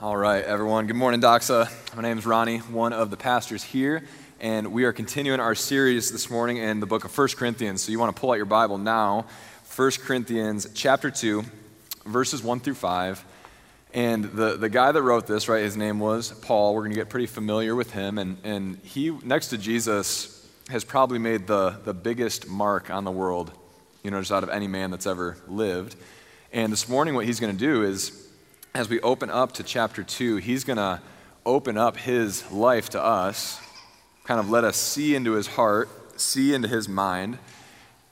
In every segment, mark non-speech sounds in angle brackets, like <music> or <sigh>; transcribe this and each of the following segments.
All right, everyone. Good morning, Doxa. My name is Ronnie, one of the pastors here, and we are continuing our series this morning in the book of 1 Corinthians. So you want to pull out your Bible now, 1 Corinthians chapter 2, verses 1 through 5. And the, the guy that wrote this, right, his name was Paul. We're going to get pretty familiar with him. And, and he, next to Jesus, has probably made the, the biggest mark on the world, you know, just out of any man that's ever lived. And this morning, what he's going to do is as we open up to chapter 2, he's going to open up his life to us, kind of let us see into his heart, see into his mind,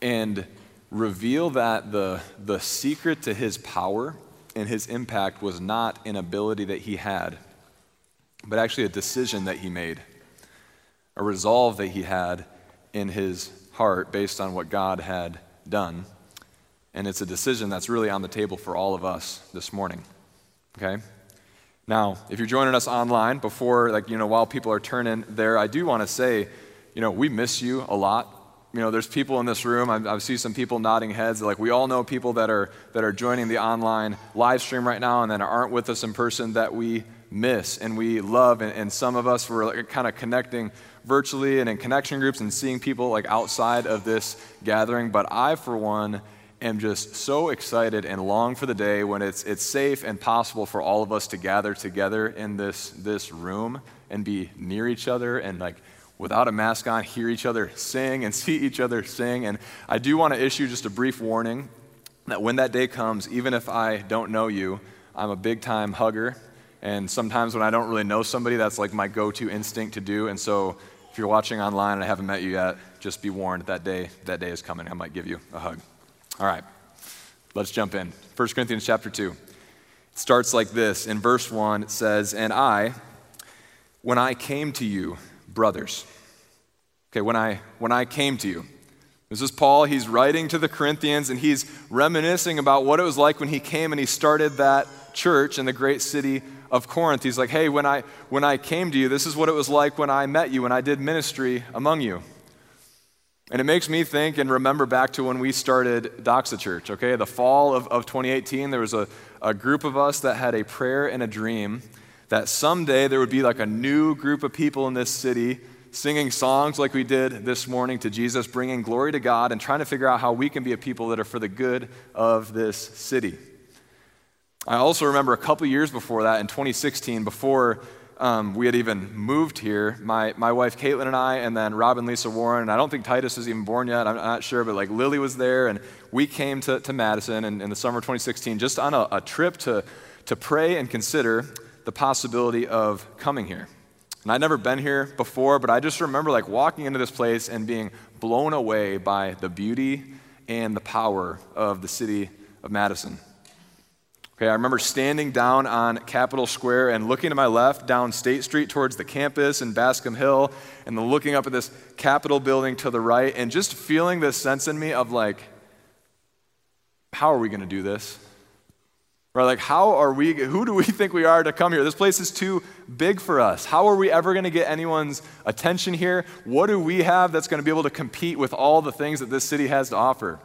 and reveal that the, the secret to his power and his impact was not an ability that he had, but actually a decision that he made, a resolve that he had in his heart based on what God had done. And it's a decision that's really on the table for all of us this morning. Okay? Now, if you're joining us online before, like, you know, while people are turning there, I do want to say, you know, we miss you a lot. You know, there's people in this room. I, I see some people nodding heads. Like, we all know people that are that are joining the online live stream right now and that aren't with us in person that we miss and we love. And, and some of us were like, kind of connecting virtually and in connection groups and seeing people like outside of this gathering. But I, for one, am just so excited and long for the day when it's, it's safe and possible for all of us to gather together in this, this room and be near each other and like without a mask on hear each other sing and <laughs> see each other sing. And i do want to issue just a brief warning that when that day comes even if i don't know you i'm a big time hugger. And sometimes when i don't really know somebody that's like my go-to instinct to do. And so if you're watching online and i haven't met you yet just be warned that day that day is coming. I might give you a hug all right, let's jump in. 1 Corinthians chapter 2. It starts like this. In verse 1, it says, And I, when I came to you, brothers. Okay, when I when I came to you. This is Paul. He's writing to the Corinthians and he's reminiscing about what it was like when he came and he started that church in the great city of Corinth. He's like, hey, when I when I came to you, this is what it was like when I met you, when I did ministry among you. And it makes me think and remember back to when we started Doxa Church, okay? The fall of, of 2018, there was a, a group of us that had a prayer and a dream that someday there would be like a new group of people in this city singing songs like we did this morning to Jesus, bringing glory to God, and trying to figure out how we can be a people that are for the good of this city. I also remember a couple years before that, in 2016, before um, we had even moved here, my, my wife Caitlin and I, and then Rob and Lisa Warren, and I don't think Titus is even born yet, I'm not sure, but like Lily was there, and we came to, to Madison in, in the summer of 2016 just on a, a trip to, to pray and consider the possibility of coming here. And I'd never been here before, but I just remember like walking into this place and being blown away by the beauty and the power of the city of Madison. Okay, I remember standing down on Capitol Square and looking to my left down State Street towards the campus and Bascom Hill, and then looking up at this Capitol building to the right, and just feeling this sense in me of like, how are we going to do this? Right, like, how are we, who do we <laughs> think we are to come here? This place is too big for us. How are we ever going to get anyone's attention here? What do we have that's going to be able to compete with all the things that this city has to offer?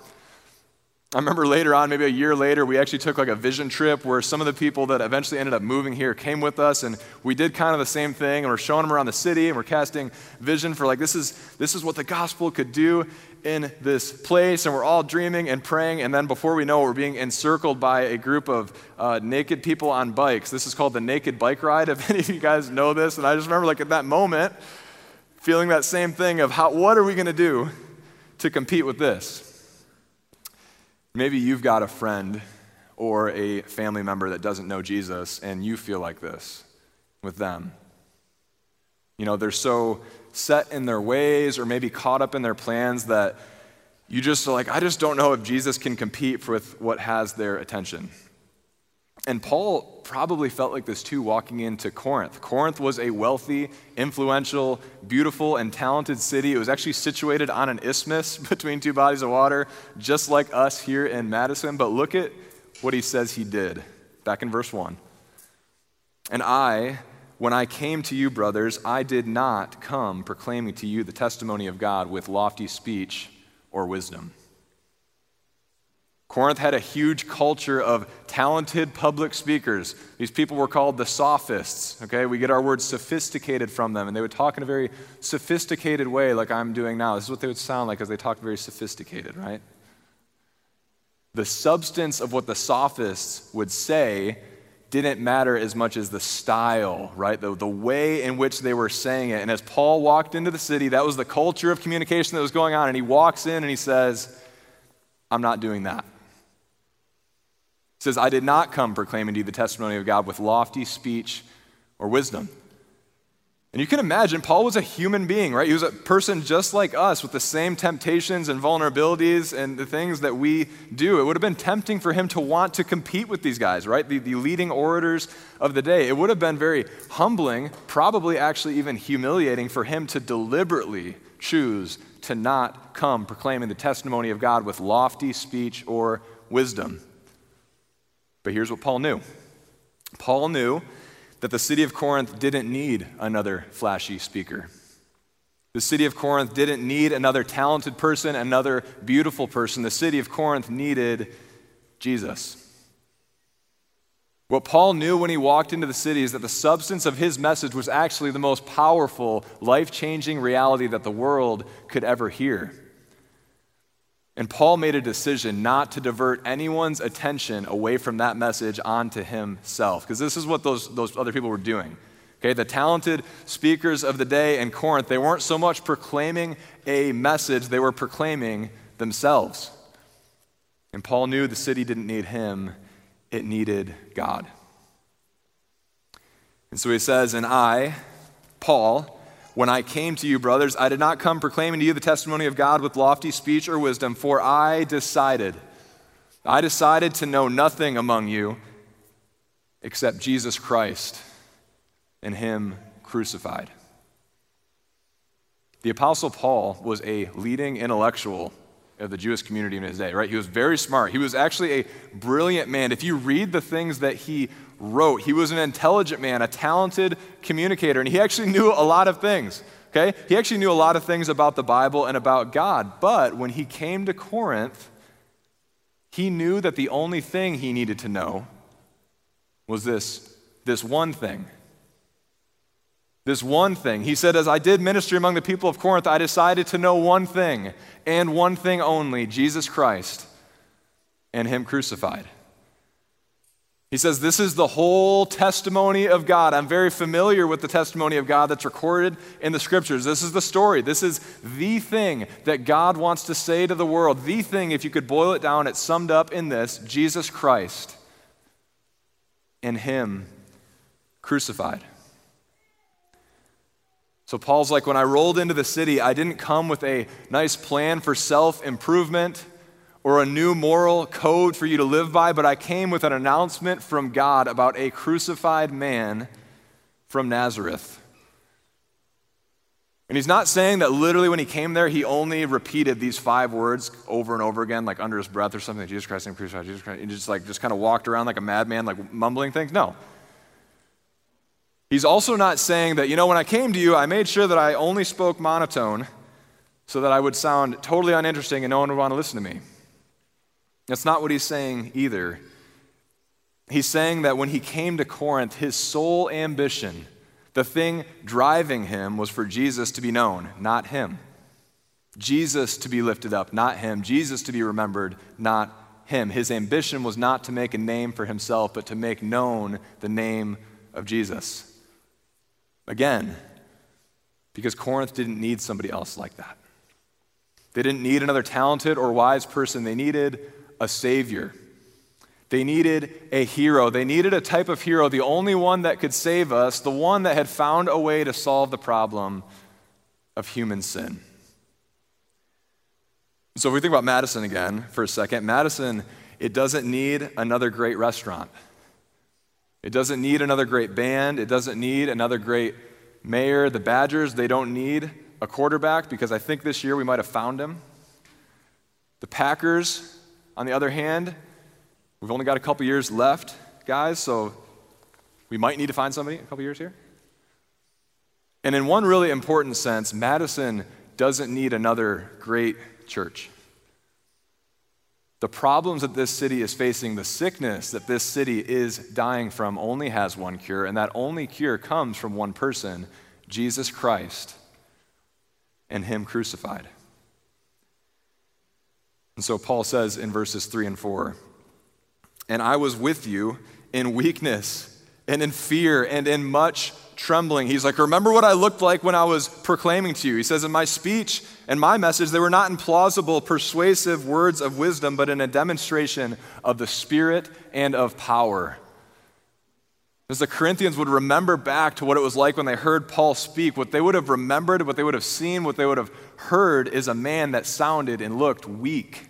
I remember later on, maybe a year later, we actually took like a vision trip where some of the people that eventually ended up moving here came with us, and we did kind of the same thing, and we're showing them around the city, and we're casting vision for like this is this is what the gospel could do in this place, and we're all dreaming and praying, and then before we know it, we're being encircled by a group of uh, naked people on bikes. This is called the Naked Bike Ride. <laughs> If any of you guys know this, and I just remember like at that moment, feeling that same thing of how what are we going to do to compete with this? Maybe you've got a friend or a family member that doesn't know Jesus and you feel like this with them. You know, they're so set in their ways or maybe caught up in their plans that you just are like, I just don't know if Jesus can compete with what has their attention. And Paul probably felt like this too walking into Corinth. Corinth was a wealthy, influential, beautiful, and talented city. It was actually situated on an isthmus <laughs> between two bodies of water, just like us here in Madison. But look at what he says he did back in verse 1. And I, when I came to you, brothers, I did not come proclaiming to you the testimony of God with lofty speech or wisdom Corinth had a huge culture of talented public speakers. These people were called the sophists. Okay, we get our word sophisticated from them, and they would talk in a very sophisticated way, like I'm doing now. This is what they would sound like as they talked very sophisticated, right? The substance of what the sophists would say didn't matter as much as the style, right? The, the way in which they were saying it. And as Paul walked into the city, that was the culture of communication that was going on. And he walks in and he says, I'm not doing that says, I did not come proclaiming to you the testimony of God with lofty speech or wisdom. And you can imagine, Paul was a human being, right? He was a person just like us with the same temptations and vulnerabilities and the things that we do. It would have been tempting for him to want to compete with these guys, right? The, the leading orators of the day. It would have been very humbling, probably actually even humiliating for him to deliberately choose to not come proclaiming the testimony of God with lofty speech or wisdom. But here's what Paul knew Paul knew that the city of Corinth didn't need another flashy speaker. The city of Corinth didn't need another talented person, another beautiful person. The city of Corinth needed Jesus. What Paul knew when he walked into the city is that the substance of his message was actually the most powerful, life changing reality that the world could ever hear. And Paul made a decision not to divert anyone's attention away from that message onto himself, because this is what those, those other people were doing. Okay, the talented speakers of the day in Corinth, they weren't so much proclaiming a message, they were proclaiming themselves. And Paul knew the city didn't need him, it needed God. And so he says, And I, Paul, when I came to you, brothers, I did not come proclaiming to you the testimony of God with lofty speech or wisdom, for I decided, I decided to know nothing among you except Jesus Christ and Him crucified. The Apostle Paul was a leading intellectual of the Jewish community in his day, right? He was very smart. He was actually a brilliant man. If you read the things that he wrote. He was an intelligent man, a talented communicator, and he actually knew a lot of things. Okay? He actually knew a lot of things about the Bible and about God. But when he came to Corinth, he knew that the only thing he needed to know was this, this one thing. This one thing. He said, As I did ministry among the people of Corinth, I decided to know one thing, and one thing only Jesus Christ and Him crucified. He says, This is the whole testimony of God. I'm very familiar with the testimony of God that's recorded in the scriptures. This is the story. This is the thing that God wants to say to the world. The thing, if you could boil it down, it's summed up in this Jesus Christ and Him crucified. So Paul's like, when I rolled into the city, I didn't come with a nice plan for self improvement or a new moral code for you to live by, but I came with an announcement from God about a crucified man from Nazareth. And he's not saying that literally when he came there, he only repeated these five words over and over again, like under his breath or something, Jesus Christ and crucified, Jesus Christ. He just like just kind of walked around like a madman, like mumbling things. No. He's also not saying that, you know, when I came to you, I made sure that I only spoke monotone so that I would sound totally uninteresting and no one would want to listen to me. That's not what he's saying either. He's saying that when he came to Corinth, his sole ambition, the thing driving him, was for Jesus to be known, not him. Jesus to be lifted up, not him. Jesus to be remembered, not him. His ambition was not to make a name for himself, but to make known the name of Jesus. Again, because Corinth didn't need somebody else like that. They didn't need another talented or wise person. They needed a savior. They needed a hero. They needed a type of hero, the only one that could save us, the one that had found a way to solve the problem of human sin. So, if we think about Madison again for a second, Madison, it doesn't need another great restaurant. It doesn't need another great band. It doesn't need another great mayor. The Badgers, they don't need a quarterback because I think this year we might have found him. The Packers, on the other hand, we've only got a couple years left, guys, so we might need to find somebody a couple years here. And in one really important sense, Madison doesn't need another great church. The problems that this city is facing, the sickness that this city is dying from, only has one cure, and that only cure comes from one person Jesus Christ and Him crucified. And so Paul says in verses 3 and 4 And I was with you in weakness and in fear and in much trembling. He's like, Remember what I looked like when I was proclaiming to you? He says, In my speech and my message, they were not in plausible, persuasive words of wisdom, but in a demonstration of the Spirit and of power. As the Corinthians would remember back to what it was like when they heard Paul speak, what they would have remembered, what they would have seen, what they would have heard is a man that sounded and looked weak.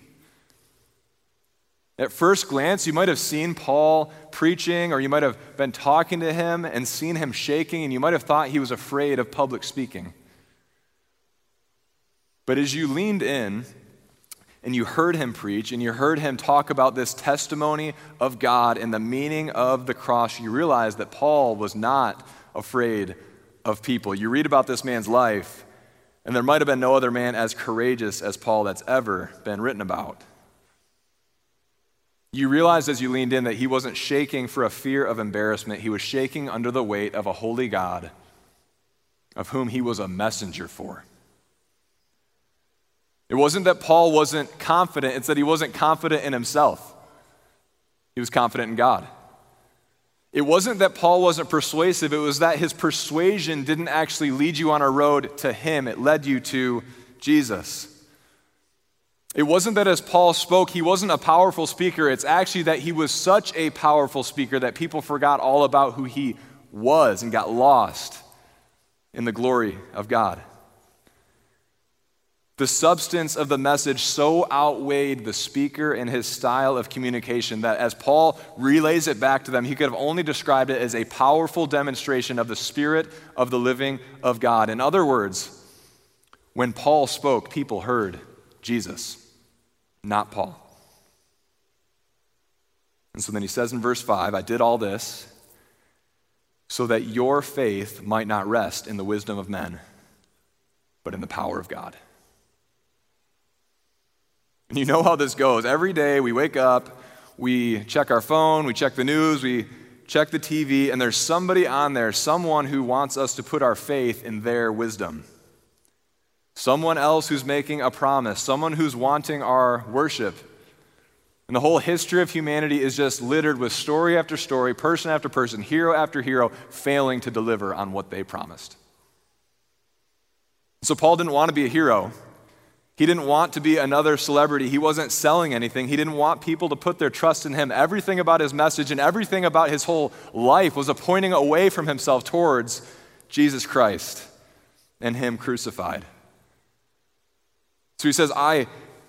At first glance, you might have seen Paul preaching, or you might have been talking to him and seen him shaking, and you might have thought he was afraid of public speaking. But as you leaned in and you heard him preach and you heard him talk about this testimony of God and the meaning of the cross, you realized that Paul was not afraid of people. You read about this man's life, and there might have been no other man as courageous as Paul that's ever been written about. You realized as you leaned in that he wasn't shaking for a fear of embarrassment. He was shaking under the weight of a holy God of whom he was a messenger for. It wasn't that Paul wasn't confident, it's that he wasn't confident in himself. He was confident in God. It wasn't that Paul wasn't persuasive, it was that his persuasion didn't actually lead you on a road to him, it led you to Jesus. It wasn't that as Paul spoke, he wasn't a powerful speaker. It's actually that he was such a powerful speaker that people forgot all about who he was and got lost in the glory of God. The substance of the message so outweighed the speaker and his style of communication that as Paul relays it back to them, he could have only described it as a powerful demonstration of the Spirit of the living of God. In other words, when Paul spoke, people heard Jesus not Paul. And so then he says in verse 5 I did all this so that your faith might not rest in the wisdom of men, but in the power of God. And you know how this goes. Every day we wake up, we check our phone, we check the news, we check the TV, and there's somebody on there, someone who wants us to put our faith in their wisdom someone else who's making a promise, someone who's wanting our worship. And the whole history of humanity is just littered with story after story, person after person, hero after hero, failing to deliver on what they promised. So, Paul didn't want to be a hero. He didn't want to be another celebrity. He wasn't selling anything. He didn't want people to put their trust in him. Everything about his message and everything about his whole life was a pointing away from himself towards Jesus Christ and him crucified. So he says, I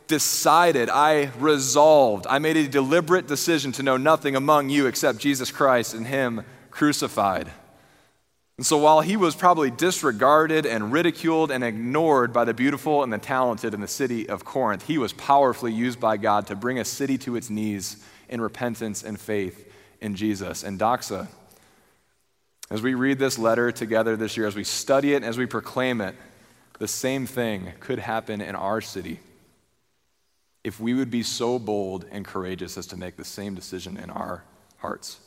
decided, I resolved, I made a deliberate decision to know nothing among you except Jesus Christ and Him crucified. And so while he was probably disregarded and ridiculed and ignored by the beautiful and the talented in the city of Corinth, he was powerfully used by God to bring a city to its knees in repentance and faith in Jesus. And Doxa, as we read this letter together this year, as we study it, as we proclaim it, the same thing could happen in our city if we would be so bold and courageous as to make the same decision in our hearts.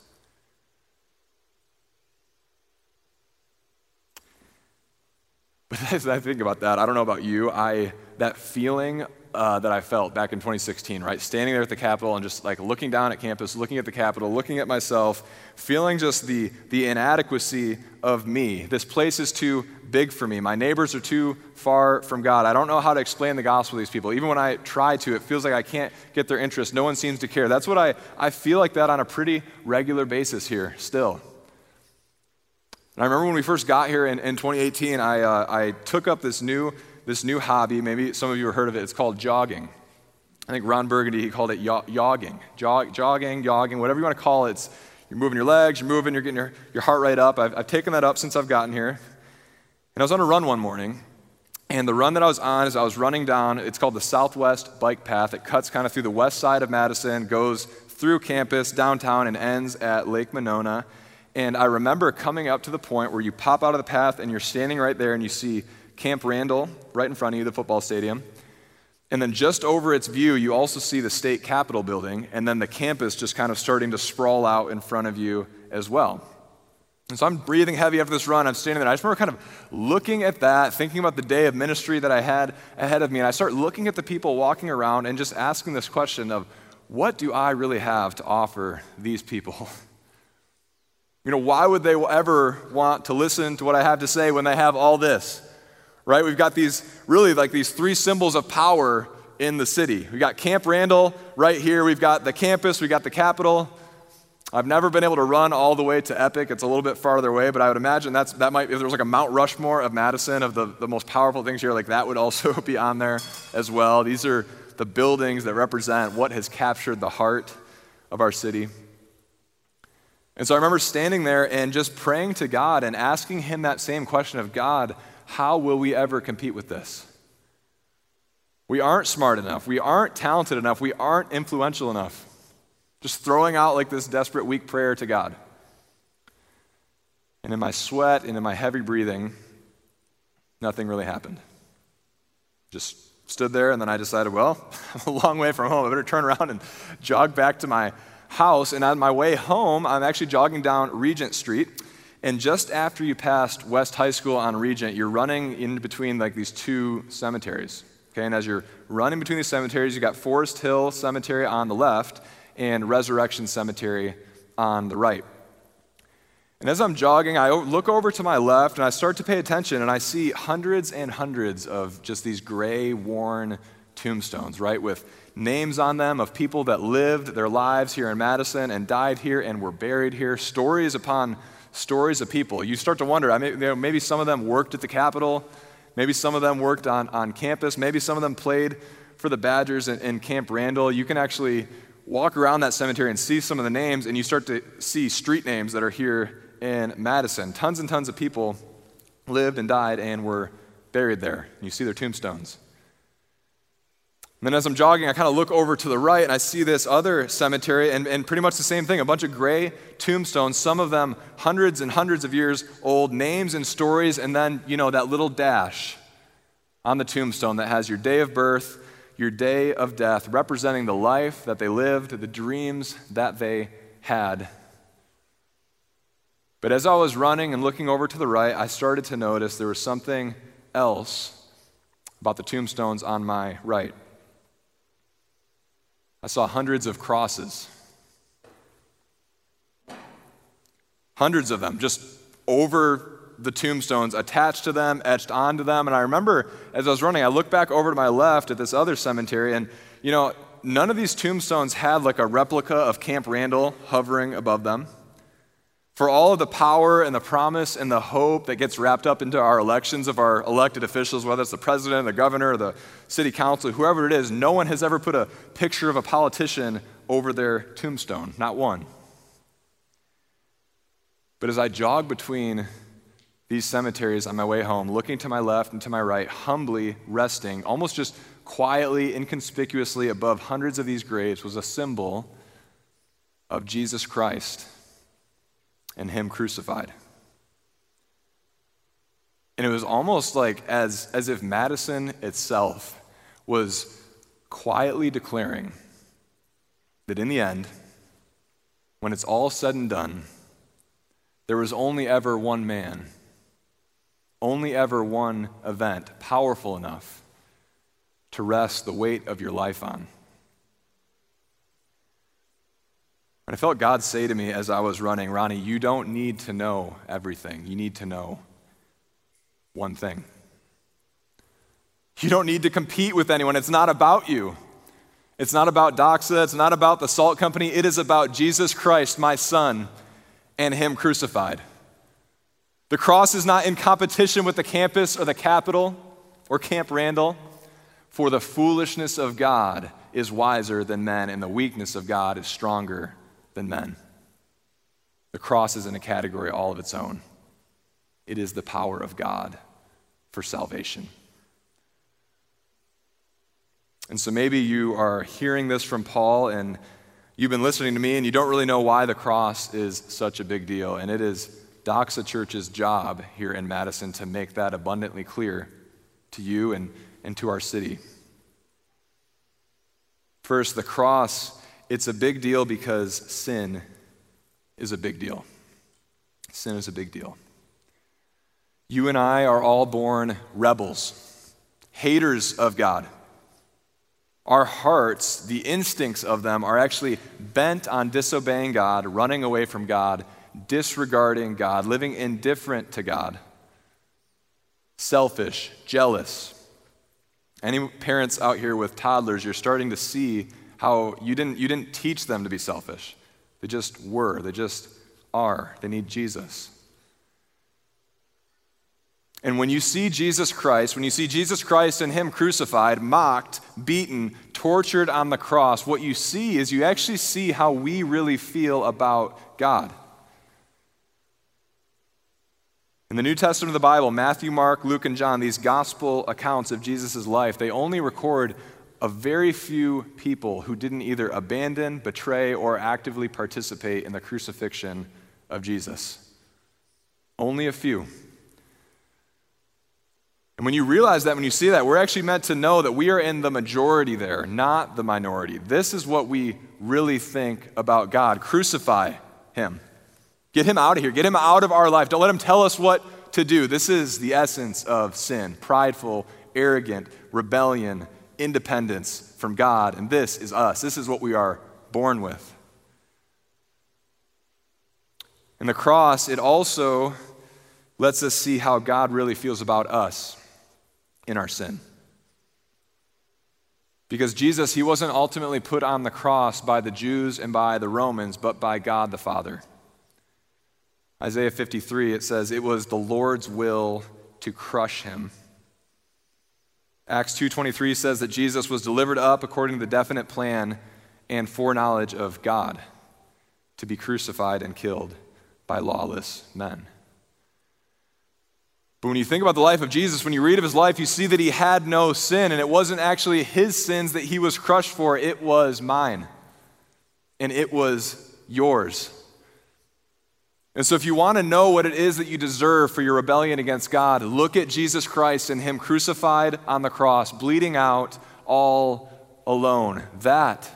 As <laughs> I think about that, I don't know about you, I that feeling uh, that I felt back in 2016, right? Standing there at the Capitol and just like looking down at campus, looking at the Capitol, looking at myself, feeling just the, the inadequacy of me. This place is too big for me. My neighbors are too far from God. I don't know how to explain the gospel to these people. Even when I try to, it feels like I can't get their interest. No one seems to care. That's what I, I feel like that on a pretty regular basis here still. And I remember when we first got here in, in 2018, I, uh, I took up this new this new hobby. Maybe some of you have heard of it. It's called jogging. I think Ron Burgundy, he called it yogging. Jog, jogging, jogging, whatever you want to call it. It's, you're moving your legs, you're moving, you're getting your, your heart rate up. I've, I've taken that up since I've gotten here. And I was on a run one morning, and the run that I was on is I was running down, it's called the Southwest Bike Path. It cuts kind of through the west side of Madison, goes through campus, downtown, and ends at Lake Monona. And I remember coming up to the point where you pop out of the path and you're standing right there and you see Camp Randall right in front of you, the football stadium. And then just over its view, you also see the state capitol building, and then the campus just kind of starting to sprawl out in front of you as well. And so I'm breathing heavy after this run. I'm standing there. I just remember kind of looking at that, thinking about the day of ministry that I had ahead of me. And I start looking at the people walking around and just asking this question of, what do I really have to offer these people? <laughs> You know, why would they ever want to listen to what I have to say when they have all this? Right? We've got these really like these three symbols of power in the city. We've got Camp Randall right here. We've got the campus. We've got the Capitol. I've never been able to run all the way to Epic. It's a little bit farther away, but I would imagine that's, that might, if there was like a Mount Rushmore of Madison, of the, the most powerful things here, like that would also <laughs> be on there as well. These are the buildings that represent what has captured the heart of our city. And so I remember standing there and just praying to God and asking Him that same question of God, how will we ever compete with this? We aren't smart enough. We aren't talented enough. We aren't influential enough. Just throwing out like this desperate, weak prayer to God. And in my sweat and in my heavy breathing, nothing really happened. Just stood there, and then I decided, well, <laughs> I'm a long way from home. I better turn around and jog back to my house. And on my way home, I'm actually jogging down Regent Street. And just after you passed West High School on Regent, you're running in between like these two cemeteries. Okay, and as you're running between these cemeteries, you got Forest Hill Cemetery on the left and Resurrection Cemetery on the right. And as I'm jogging, I look over to my left and I start to pay attention and I see hundreds and hundreds of just these gray, worn tombstones, right? With names on them of people that lived their lives here in Madison and died here and were buried here, stories upon stories of people. You start to wonder, I mean, you know, maybe some of them worked at the Capitol, maybe some of them worked on, on campus, maybe some of them played for the Badgers in, in Camp Randall. You can actually walk around that cemetery and see some of the names, and you start to see street names that are here in Madison. Tons and tons of people lived and died and were buried there. You see their tombstones. And then as I'm jogging, I kind of look over to the right and I see this other cemetery, and, and pretty much the same thing a bunch of gray tombstones, some of them hundreds and hundreds of years old, names and stories, and then, you know, that little dash on the tombstone that has your day of birth your day of death, representing the life that they lived, the dreams that they had. But as I was running and looking over to the right, I started to notice there was something else about the tombstones on my right. I saw hundreds of crosses. Hundreds of them, just over the tombstones attached to them, etched onto them. And I remember as I was running, I looked back over to my left at this other cemetery, and you know, none of these tombstones had like a replica of Camp Randall hovering above them. For all of the power and the promise and the hope that gets wrapped up into our elections of our elected officials, whether it's the president, the governor, the city council, whoever it is, no one has ever put a picture of a politician over their tombstone, not one. But as I jog between these cemeteries on my way home, looking to my left and to my right, humbly resting, almost just quietly, inconspicuously above hundreds of these graves, was a symbol of Jesus Christ and Him crucified. And it was almost like as, as if Madison itself was quietly declaring that in the end, when it's all said and done, there was only ever one man only ever one event powerful enough to rest the weight of your life on. And I felt God say to me as I was running, Ronnie, you don't need to know everything. You need to know one thing. You don't need to compete with anyone. It's not about you. It's not about Doxa. It's not about the salt company. It is about Jesus Christ, my son, and Him crucified. The cross is not in competition with the campus or the Capitol or Camp Randall, for the foolishness of God is wiser than men, and the weakness of God is stronger than men. The cross is in a category all of its own. It is the power of God for salvation. And so maybe you are hearing this from Paul and you've been listening to me and you don't really know why the cross is such a big deal. And it is Doxa Church's job here in Madison to make that abundantly clear to you and, and to our city. First, the cross, it's a big deal because sin is a big deal. Sin is a big deal. You and I are all born rebels, haters of God. Our hearts, the instincts of them, are actually bent on disobeying God, running away from God, disregarding God, living indifferent to God, selfish, jealous. Any parents out here with toddlers, you're starting to see how you didn't, you didn't teach them to be selfish. They just were, they just are. They need Jesus. And when you see Jesus Christ, when you see Jesus Christ and Him crucified, mocked, beaten, tortured on the cross, what you see is you actually see how we really feel about God. In the New Testament of the Bible, Matthew, Mark, Luke, and John, these gospel accounts of Jesus' life, they only record a very few people who didn't either abandon, betray, or actively participate in the crucifixion of Jesus. Only a few. And when you realize that, when you see that, we're actually meant to know that we are in the majority there, not the minority. This is what we really think about God. Crucify him. Get him out of here. Get him out of our life. Don't let him tell us what to do. This is the essence of sin prideful, arrogant, rebellion, independence from God. And this is us. This is what we are born with. And the cross, it also lets us see how God really feels about us in our sin. Because Jesus, he wasn't ultimately put on the cross by the Jews and by the Romans, but by God the Father. Isaiah 53, it says, It was the Lord's will to crush him. Acts 2:23 says that Jesus was delivered up according to the definite plan and foreknowledge of God to be crucified and killed by lawless men. But when you think about the life of Jesus, when you read of his life, you see that he had no sin, and it wasn't actually his sins that he was crushed for, it was mine. And it was yours. And so, if you want to know what it is that you deserve for your rebellion against God, look at Jesus Christ and Him crucified on the cross, bleeding out all alone. That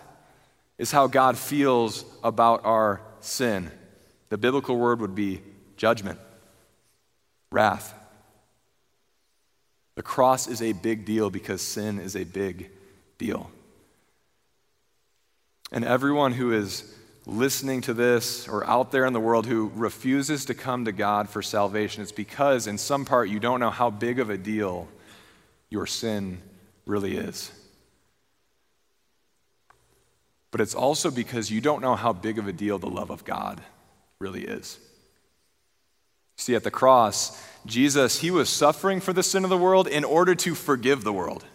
is how God feels about our sin. The biblical word would be judgment, wrath. The cross is a big deal because sin is a big deal. And everyone who is listening to this or out there in the world who refuses to come to God for salvation, it's because in some part you don't know how big of a deal your sin really is. But it's also because you don't know how big of a deal the love of God really is. See, at the cross, Jesus, he was suffering for the sin of the world in order to forgive the world.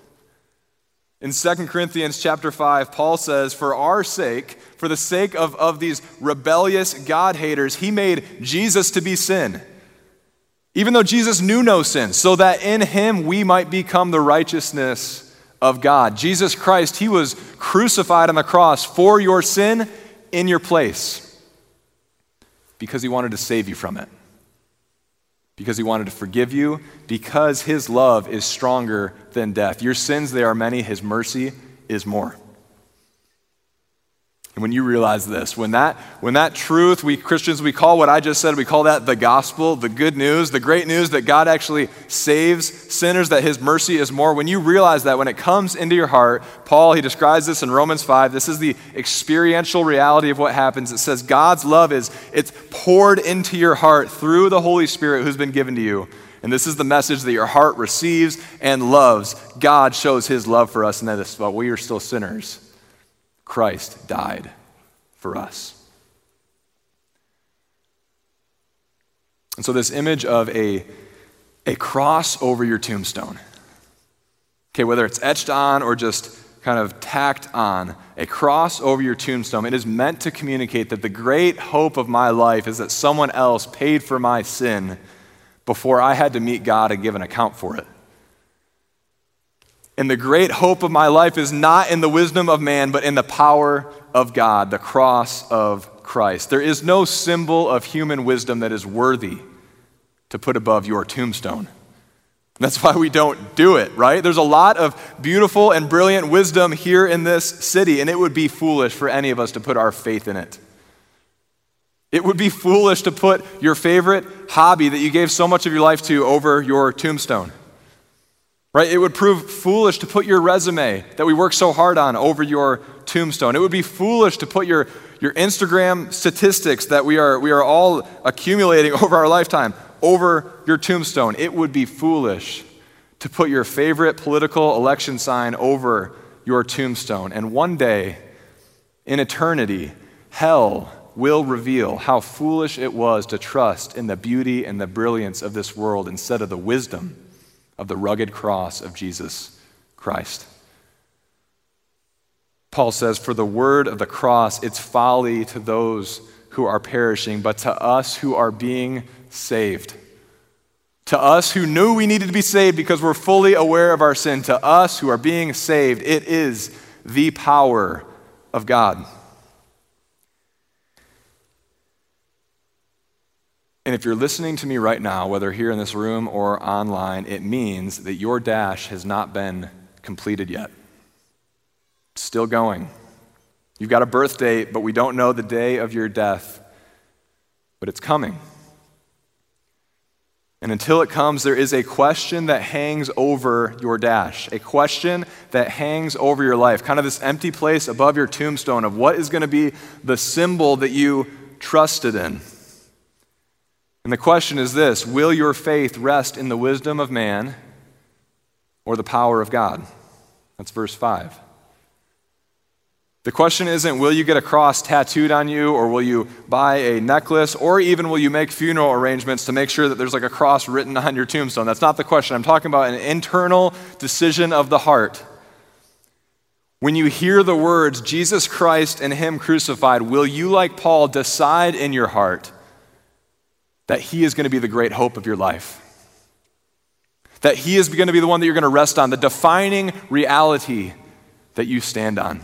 In 2 Corinthians chapter 5, Paul says, For our sake, for the sake of, of these rebellious God haters, he made Jesus to be sin. Even though Jesus knew no sin, so that in him we might become the righteousness of God. Jesus Christ, he was crucified on the cross for your sin in your place because he wanted to save you from it because he wanted to forgive you, because his love is stronger than death. Your sins, they are many, his mercy is more. And when you realize this, when that, when that truth, we Christians, we call what I just said, we call that the gospel, the good news, the great news that God actually saves sinners, that his mercy is more. When you realize that, when it comes into your heart, Paul, he describes this in Romans 5. This is the experiential reality of what happens. It says God's love is, it's poured into your heart through the Holy Spirit who's been given to you. And this is the message that your heart receives and loves. God shows his love for us, and that is, well, we are still sinners Christ died for us. And so, this image of a, a cross over your tombstone, okay, whether it's etched on or just kind of tacked on, a cross over your tombstone, it is meant to communicate that the great hope of my life is that someone else paid for my sin before I had to meet God and give an account for it. And the great hope of my life is not in the wisdom of man, but in the power of God, the cross of Christ. There is no symbol of human wisdom that is worthy to put above your tombstone. That's why we don't do it, right? There's a lot of beautiful and brilliant wisdom here in this city, and it would be foolish for any of us to put our faith in it. It would be foolish to put your favorite hobby that you gave so much of your life to over your tombstone. Right? It would prove foolish to put your resume that we work so hard on over your tombstone. It would be foolish to put your, your Instagram statistics that we are, we are all accumulating <laughs> over our lifetime over your tombstone. It would be foolish to put your favorite political election sign over your tombstone. And one day, in eternity, hell will reveal how foolish it was to trust in the beauty and the brilliance of this world instead of the wisdom of the rugged cross of Jesus Christ. Paul says, For the word of the cross, it's folly to those who are perishing, but to us who are being saved. To us who knew we needed to be saved because we're fully aware of our sin, to us who are being saved, it is the power of God. And if you're listening to me right now, whether here in this room or online, it means that your dash has not been completed yet. It's still going. You've got a birth date, but we don't know the day of your death, but it's coming. And until it comes, there is a question that hangs over your dash, a question that hangs over your life, kind of this empty place above your tombstone of what is going to be the symbol that you trusted in. And the question is this Will your faith rest in the wisdom of man or the power of God? That's verse 5. The question isn't will you get a cross tattooed on you, or will you buy a necklace, or even will you make funeral arrangements to make sure that there's like a cross written on your tombstone. That's not the question. I'm talking about an internal decision of the heart. When you hear the words Jesus Christ and Him crucified, will you, like Paul, decide in your heart that He is going to be the great hope of your life. That He is going to be the one that you're going to rest on, the defining reality that you stand on.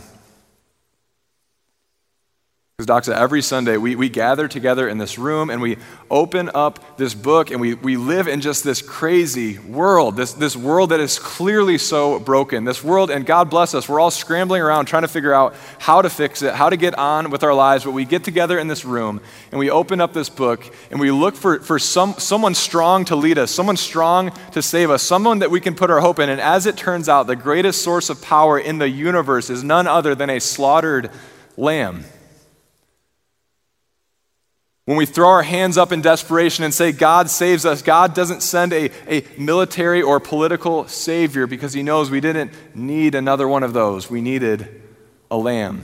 Because, Doxa, every Sunday we, we gather together in this room and we open up this book and we, we live in just this crazy world, this, this world that is clearly so broken. This world, and God bless us, we're all scrambling around trying to figure out how to fix it, how to get on with our lives. But we get together in this room and we open up this book and we look for, for some, someone strong to lead us, someone strong to save us, someone that we can put our hope in. And as it turns out, the greatest source of power in the universe is none other than a slaughtered lamb. When we throw our hands up in desperation and say, God saves us, God doesn't send a, a military or political savior because he knows we didn't need another one of those. We needed a lamb.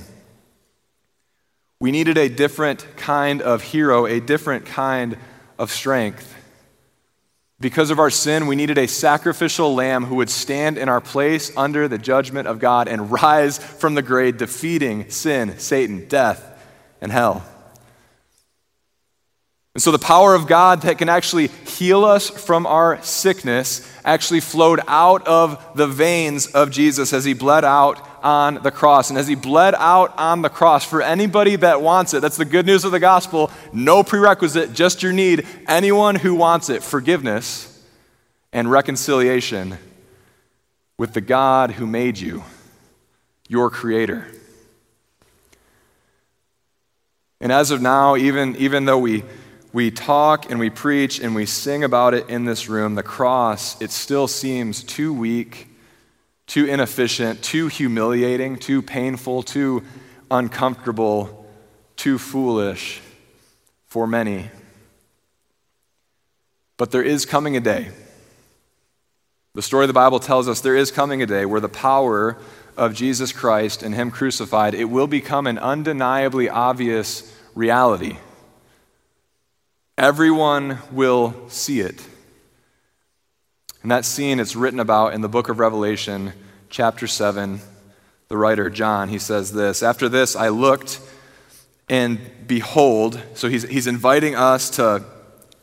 We needed a different kind of hero, a different kind of strength. Because of our sin, we needed a sacrificial lamb who would stand in our place under the judgment of God and <laughs> rise from the grave, defeating sin, Satan, death, and hell. And so the power of God that can actually heal us from our sickness actually flowed out of the veins of Jesus as he bled out on the cross. And as he bled out on the cross, for anybody that wants it, that's the good news of the gospel no prerequisite, just your need. Anyone who wants it, forgiveness and reconciliation with the God who made you, your creator. And as of now, even, even though we we talk and we preach and we sing about it in this room, the cross, it still seems too weak, too inefficient, too humiliating, too painful, too uncomfortable, too foolish for many. But there is coming a day. The story of the Bible tells us there is coming a day where the power of Jesus Christ and Him crucified, it will become an undeniably obvious reality. Everyone will see it. And that scene it's written about in the book of Revelation, chapter 7. The writer, John, he says this After this, I looked, and behold, so he's, he's inviting us to,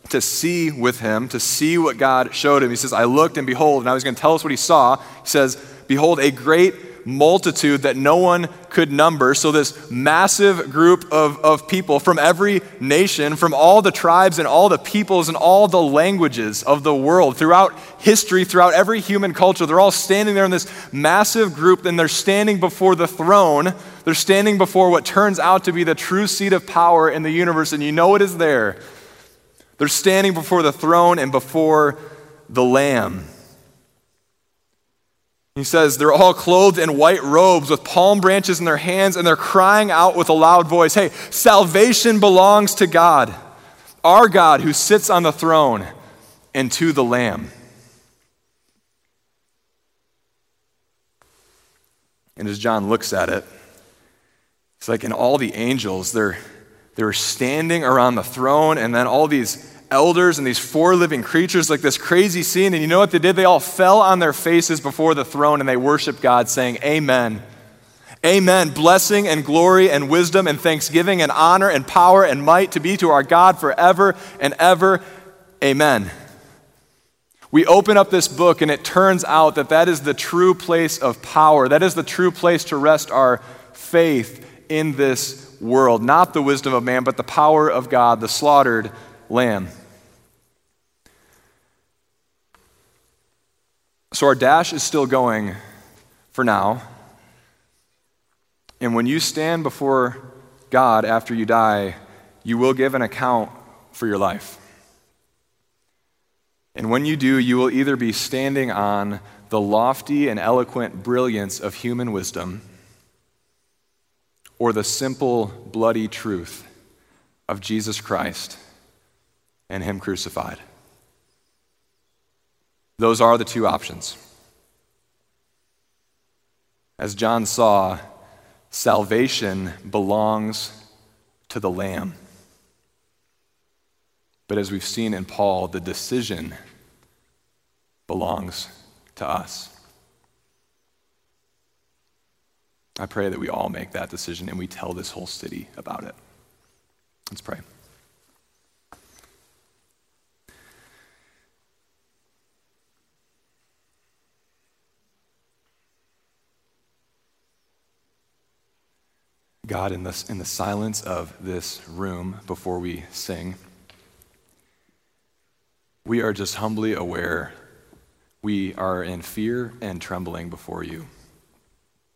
to see with him, to see what God showed him. He says, I looked, and behold, I was going to tell us what he saw. He says, Behold, a great multitude that no one could number. So, this massive group of, of people from every nation, from all the tribes and all the peoples and all the languages of the world, throughout history, throughout every human culture, they're all standing there in this massive group, and they're standing before the throne. They're standing before what turns out to be the true seat of power in the universe, and you know it is there. They're standing before the throne and before the Lamb. He says they're all clothed in white robes with palm branches in their hands, and they're crying out with a loud voice Hey, salvation belongs to God, our God who sits on the throne, and to the Lamb. And as John looks at it, it's like, in all the angels, they're, they're standing around the throne, and then all these elders and these four living creatures, like this crazy scene. And you know what they did? They all fell on their faces before the throne and they worshiped God, saying, Amen. Amen. Blessing and glory and wisdom and thanksgiving and honor and power and might to be to our God forever and ever. Amen. We open up this book and it turns out that that is the true place of power. That is the true place to rest our faith in this world. Not the wisdom of man, but the power of God, the slaughtered lamb. So our dash is still going for now. And when you stand before God after you die, you will give an account for your life. And when you do, you will either be standing on the lofty and eloquent brilliance of human wisdom or the simple, bloody truth of Jesus Christ and Him crucified. Those are the two options. As John saw, salvation belongs to the Lamb. But as we've seen in Paul, the decision belongs to us. I pray that we all make that decision and we tell this whole city about it. Let's pray. God, in, this, in the silence of this room before we sing, we are just humbly aware we are in fear and trembling before you,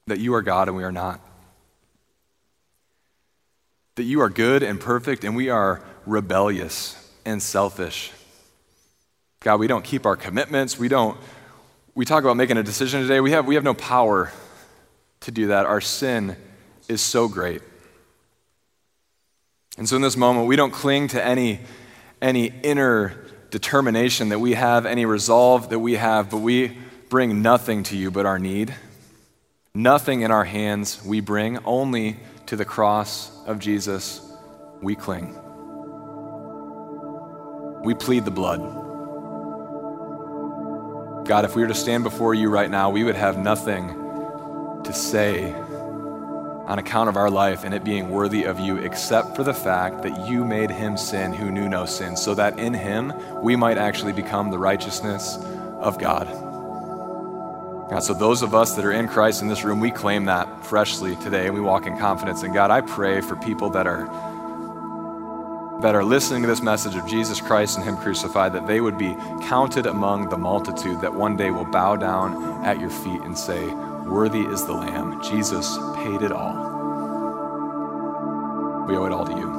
that you are God and we are not, that you are good and perfect and we are rebellious and selfish. God, we don't keep our commitments. We don't, we talk about making a decision today. We have, we have no power to do that. Our sin is so great. And so in this moment, we don't cling to any, any inner determination that we have, any resolve that we have, but we bring nothing to you but our need. Nothing in our hands we bring, only to the cross of Jesus we cling. We plead the blood. God, if we were to stand before you right now, we would have nothing to say on account of our life and it being worthy of you, except for the fact that you made him sin who knew no sin, so that in him we might actually become the righteousness of God. God, so those of us that are in Christ in this room, we claim that freshly today and we walk in confidence. And God, I pray for people that are that are listening to this message of Jesus Christ and Him crucified, that they would be counted among the multitude that one day will bow down at your feet and say, Worthy is the Lamb. Jesus paid it all. We owe it all to you.